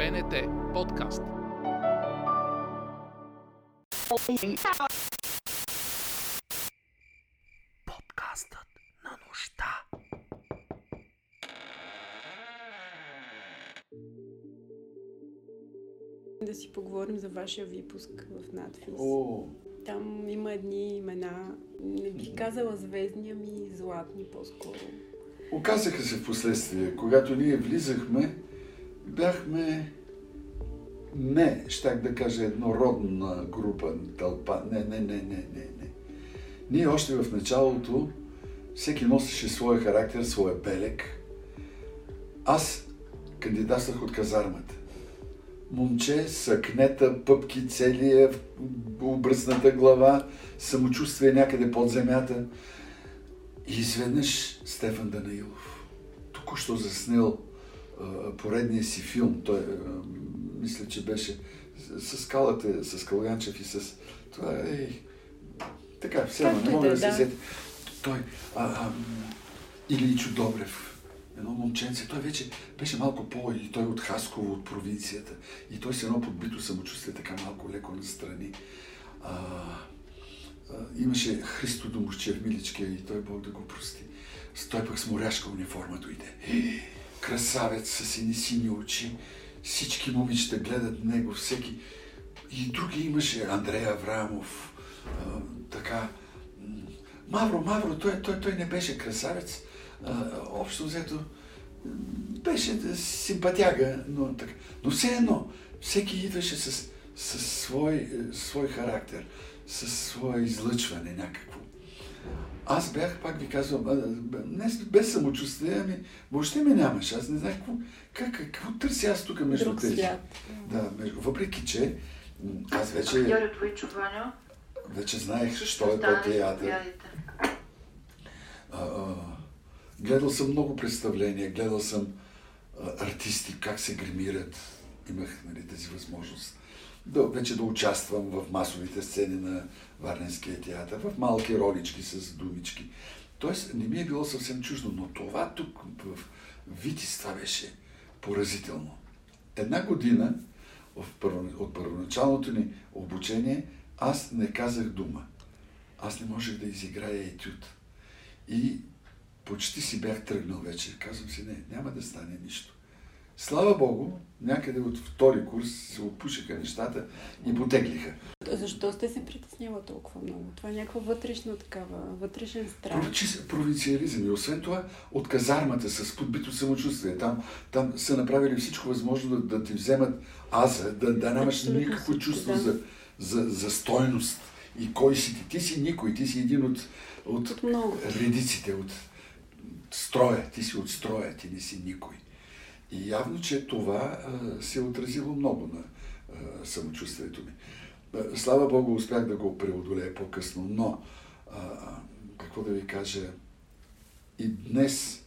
БНТ подкаст. Подкастът на нощта. Да си поговорим за вашия випуск в надфис. О, Там има едни имена, не бих казала звездни, ами златни по-скоро. оказаха се в последствие. Когато ние влизахме, бяхме не, щях да кажа еднородна група, тълпа. Не, не, не, не, не, не. Ние още в началото, всеки носеше своя характер, своя белек. Аз кандидатствах от казармата. Момче, съкнета, пъпки, целия, обръсната глава, самочувствие някъде под земята. И изведнъж Стефан Данаилов, току-що заснел поредния си филм, той мисля, че беше с, с скалата, с Калганчев и с това е така, все едно, не мога да да е, се сети. Той, а, а, Иличо Добрев, едно момченце, той вече беше малко по, и той от Хасково, от провинцията. И той с едно подбито самочувствие, така малко леко настрани. А, а, имаше Христо Домощев Миличкия и той Бог да го прости. Той пък с моряшка униформа дойде. Е, Красавец с едни сини очи. Всички момичета гледат него, всеки. И други имаше Андрея Аврамов. Така. Мавро, Мавро, той, той, той не беше красавец. А, общо взето беше симпатяга, но, така. но все едно, всеки идваше с, с свой, е, свой характер, с свое излъчване някакво. Аз бях, пак ви казвам, не без самочувствие, ами въобще ме нямаше. Аз не знаех какво, как, какво търся аз тук между Друг тези. свят. Да, между, въпреки че аз вече, Ваньо. вече знаех, що е то театър. гледал съм много представления, гледал съм артисти, как се гримират. Имах нали, тази възможност да, вече да участвам в масовите сцени на Варненския театър, в малки ролички с думички. Тоест, не ми е било съвсем чуждо, но това тук в Витис, това беше поразително. Една година от първоначалното ни обучение аз не казах дума. Аз не можех да изиграя етюд. И почти си бях тръгнал вече. Казвам си, не, няма да стане нищо. Слава Богу, някъде от втори курс се отпушиха нещата и потеглиха. Защо сте се притеснява толкова много? Това е някаква вътрешна такава, вътрешен страх. Провинци- Провинциализъм. И освен това, от казармата с подбито самочувствие. Там, там са направили всичко възможно да, да ти вземат аза, да, да нямаш никакво чувство да. за, за, за стойност. И кой си ти? Ти си никой. Ти си един от, от, От много. редиците, от строя. Ти си от строя, ти не си никой. И явно, че това а, се е отразило много на а, самочувствието ми. А, Слава Богу, успях да го преодолея по-късно, но а, какво да ви кажа, и днес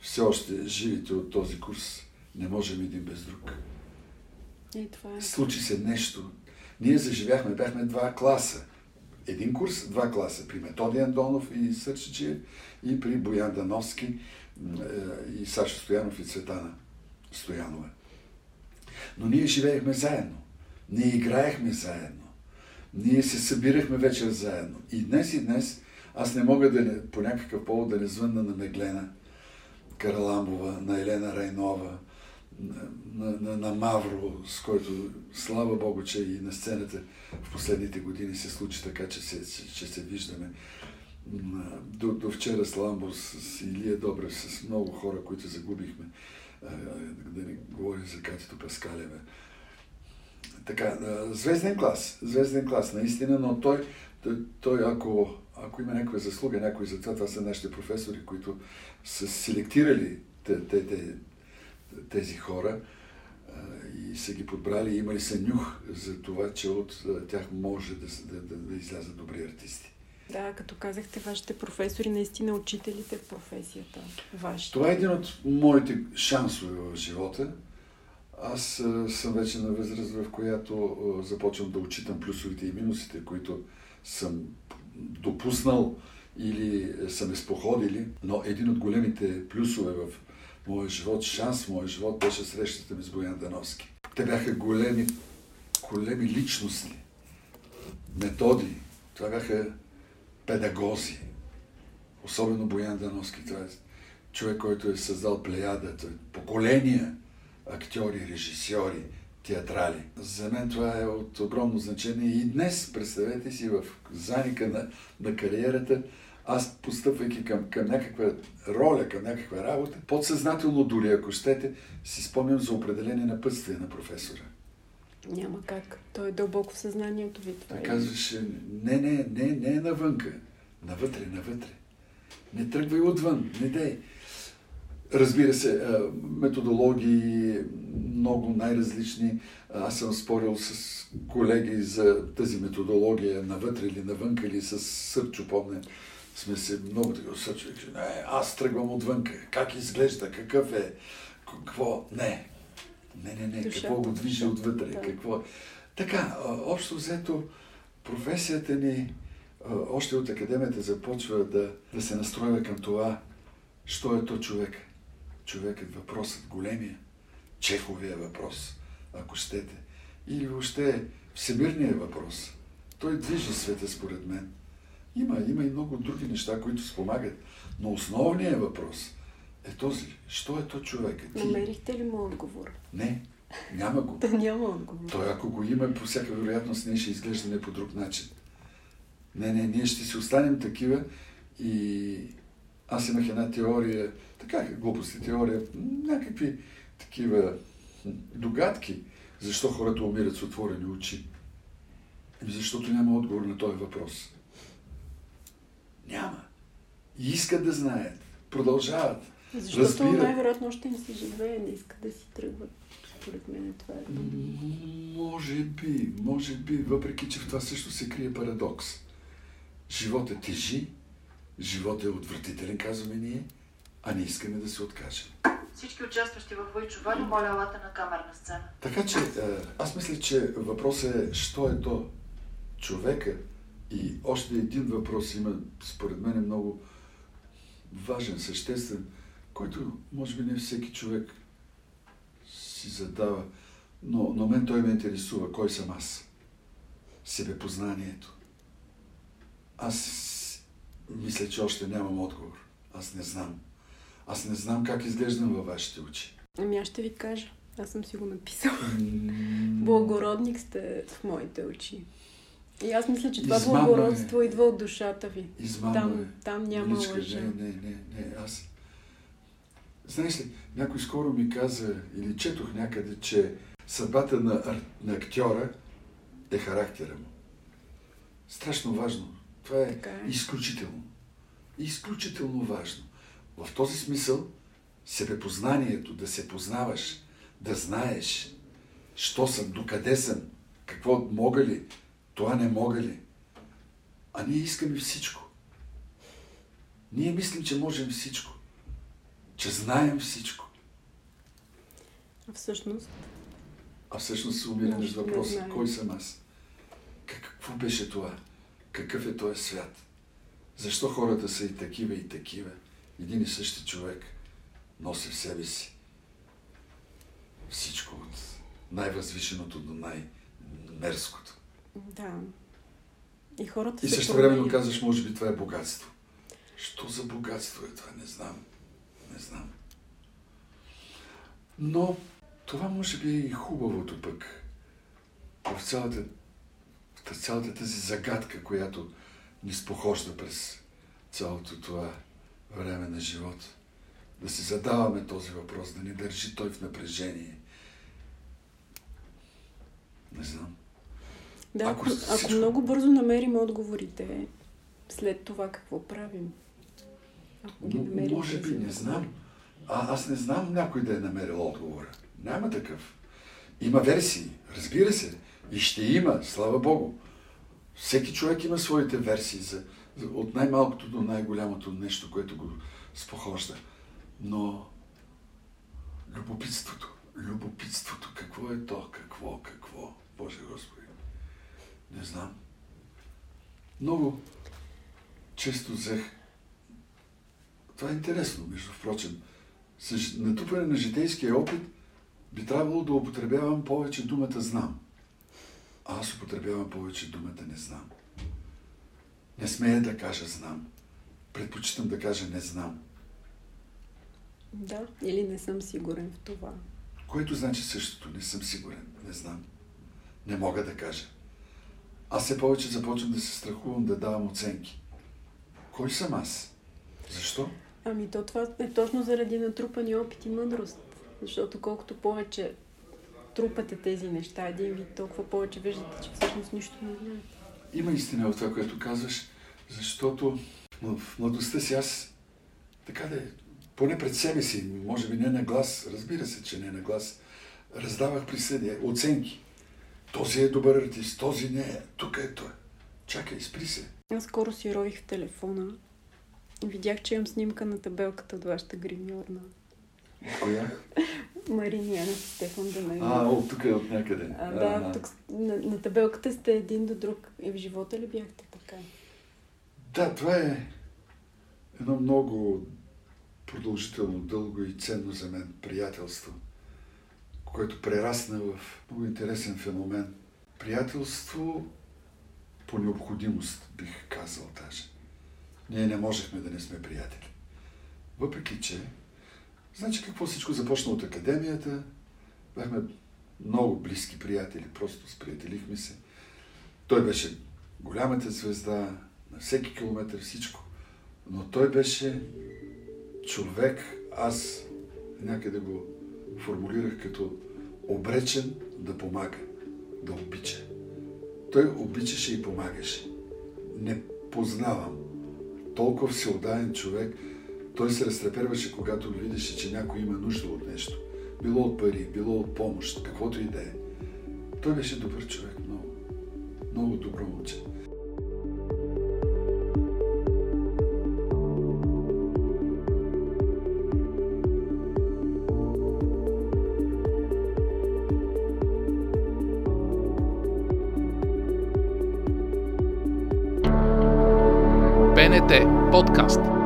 все още живите от този курс не можем един без друг. И това е. Случи се нещо. Ние заживяхме, бяхме два класа. Един курс, два класа. При Методи Андонов и Сърчичев и при Боян Дановски и Саша Стоянов и Цветана Стоянова. Но ние живеехме заедно. Ние играехме заедно. Ние се събирахме вечер заедно. И днес и днес аз не мога да не, по някакъв повод да не звънна на Меглена Караламбова, на Елена Райнова, на, на, на, на Мавро, с който, слава Богу, че и на сцената в последните години се случи така, че се, че, че се виждаме. До, до вчера с с, Илия Добрев, с много хора, които загубихме, да не говорим за Катито Паскалева. Така, звезден клас, звезден клас, наистина, но той, той, той ако, ако има някаква заслуга, някой за това, това са нашите професори, които са селектирали те, те, те, тези хора и са ги подбрали, имали са нюх за това, че от тях може да, да, да, да излязат добри артисти. Да, като казахте, вашите професори, наистина учителите в професията. Вашите. Това е един от моите шансове в живота. Аз а, съм вече на възраст, в която а, започвам да отчитам плюсовете и минусите, които съм допуснал или са ме споходили. Но един от големите плюсове в моя живот, шанс в моя живот беше срещата ми с Боян Дановски. Те бяха големи, големи личности, методи. Това бяха педагози. Особено Боян Дановски. Това е човек, който е създал плеяда, той, поколения актьори, режисьори, театрали. За мен това е от огромно значение и днес, представете си, в заника на, на кариерата, аз постъпвайки към, към някаква роля, към някаква работа, подсъзнателно дори, ако щете, си спомням за определение на пътствие на професора. Няма как. Той е дълбоко в съзнанието ви. Това Той е. казваше, не, не, не, не е навънка, навътре, навътре. Не тръгвай отвън, не дей. Разбира се, методологии, много най-различни. Аз съм спорил с колеги за тази методология, навътре или навънка, или с Сърчо, помня. Сме се много така осъчвали, че не, аз тръгвам отвънка. Как изглежда, какъв е, какво? Не. Не, не, не, Душата, какво го движи отвътре, да. какво... Така, общо взето, професията ни още от академията започва да, да се настройва към това, що е то човек. Човекът въпросът, големия, чеховия въпрос, ако щете. Или въобще всемирният въпрос. Той движи света, според мен. Има, има и много други неща, които спомагат. Но основният въпрос е този. Що е то човекът? Ти? Намерихте ли му отговор? Не, няма го. Да няма отговор. Той ако го има, по всяка вероятност, ние ще изглеждаме по друг начин. Не, не, ние ще си останем такива и аз имах една теория, така глупости теория, някакви такива догадки, защо хората умират с отворени очи. Ами защото няма отговор на този въпрос. Няма. И искат да знаят. Продължават. Защото разбира. най-вероятно още им се живее, не искат да си тръгват. Според мен това е. Може би, може би, въпреки че в това също се крие парадокс. Животът тежи, животът е отвратителен, казваме ние, а не искаме да се откажем. Всички участващи в Войчо Валю, моля елате на камерна сцена. Така че, е, аз мисля, че въпросът е, що е то човека и още един въпрос има, според мен е много важен, съществен, който може би не всеки човек си задава, но, но мен той ме интересува. Кой съм аз? Себепознанието. Аз мисля, че още нямам отговор. Аз не знам. Аз не знам как изглеждам във вашите очи. Ами аз ще ви кажа. Аз съм си го написала. Благородник сте в моите очи. И аз мисля, че това е. благородство идва от душата ви. Там, е. там няма Миличка, лъжа. Не, не, не, не, аз... Знаеш ли, някой скоро ми каза, или четох някъде, че съдбата на, на актьора е характера му. Страшно важно. Това е Така е. изключително. Изключително важно. В този смисъл, себепознанието, да се познаваш, да знаеш, що съм, докъде съм, какво мога ли, това не мога ли. А ние искаме всичко. Ние мислим, че можем всичко. Че знаем всичко. А всъщност, А всъщност се умира Може между да не въпроса, кой съм аз? Как- Какво беше това? Какъв е този свят? Защо хората са и такива, и такива? Един и същи човек носи в себе си всичко от най-възвишеното до най-мерзкото. да. И хората И също времено казваш, може би това е богатство. Що за богатство е това? Не знам. Не знам. Но това може би е и хубавото пък в цялата, в цялата тази загадка, която ни спохожда през цялото това време на живота. Да си задаваме този въпрос, да ни държи той в напрежение. Не знам. Да, Ако ако, ако всичко- много бързо намерим отговорите, след това какво правим? Ако ги намерим. Може би, не знам. А, аз не знам някой да е намерил отговора. Няма такъв. Има версии, разбира се. И ще има, слава Богу. Всеки човек има своите версии за, за, от най-малкото до най-голямото нещо, което го спохожда. Но любопитството, любопитството, какво е то, какво, какво, Боже Господи, не знам. Много често взех това е интересно, между впрочем. с натрупване на житейския опит би трябвало да употребявам повече думата знам. А аз употребявам повече думата не знам. Не смея да кажа знам. Предпочитам да кажа не знам. Да, или не съм сигурен в това. Което значи същото. Не съм сигурен. Не знам. Не мога да кажа. Аз все повече започвам да се страхувам да давам оценки. Кой съм аз? Защо? Ами то това е точно заради натрупани опит и мъдрост. Защото колкото повече трупате тези неща един вид, толкова повече виждате, че всъщност нищо не знаете. Има истина в това, което казваш, защото в младостта си аз така да е, поне пред себе си, може би не на глас, разбира се, че не на глас, раздавах присъдия, оценки. Този е добър артист, този не е, тук е той. Чакай, спри се. Аз скоро си рових в телефона видях, че имам снимка на табелката от вашата гримьорна. Коя? Марин Янев и Стефан. А, от тук е от някъде. А, да, тук на, на табелката сте един до друг. И в живота ли бяхте така? Да, това е едно много продължително, дълго и ценно за мен приятелство, което прерасна в много интересен феномен. Приятелство по необходимост, бих казал даже. Ние не можехме да не сме приятели. Въпреки, че Значи какво всичко започна от академията. Бяхме много близки приятели, просто сприятелихме се. Той беше голямата звезда, на всеки километр всичко. Но той беше човек, аз някъде го формулирах като обречен да помага, да обича. Той обичаше и помагаше. Не познавам толкова всеотдаен човек, той се разтреперваше, когато видеше, че някой има нужда от нещо. Било от пари, било от помощ, каквото и да е. Той беше добър човек, много. Много добро момче. БНТ подкаст.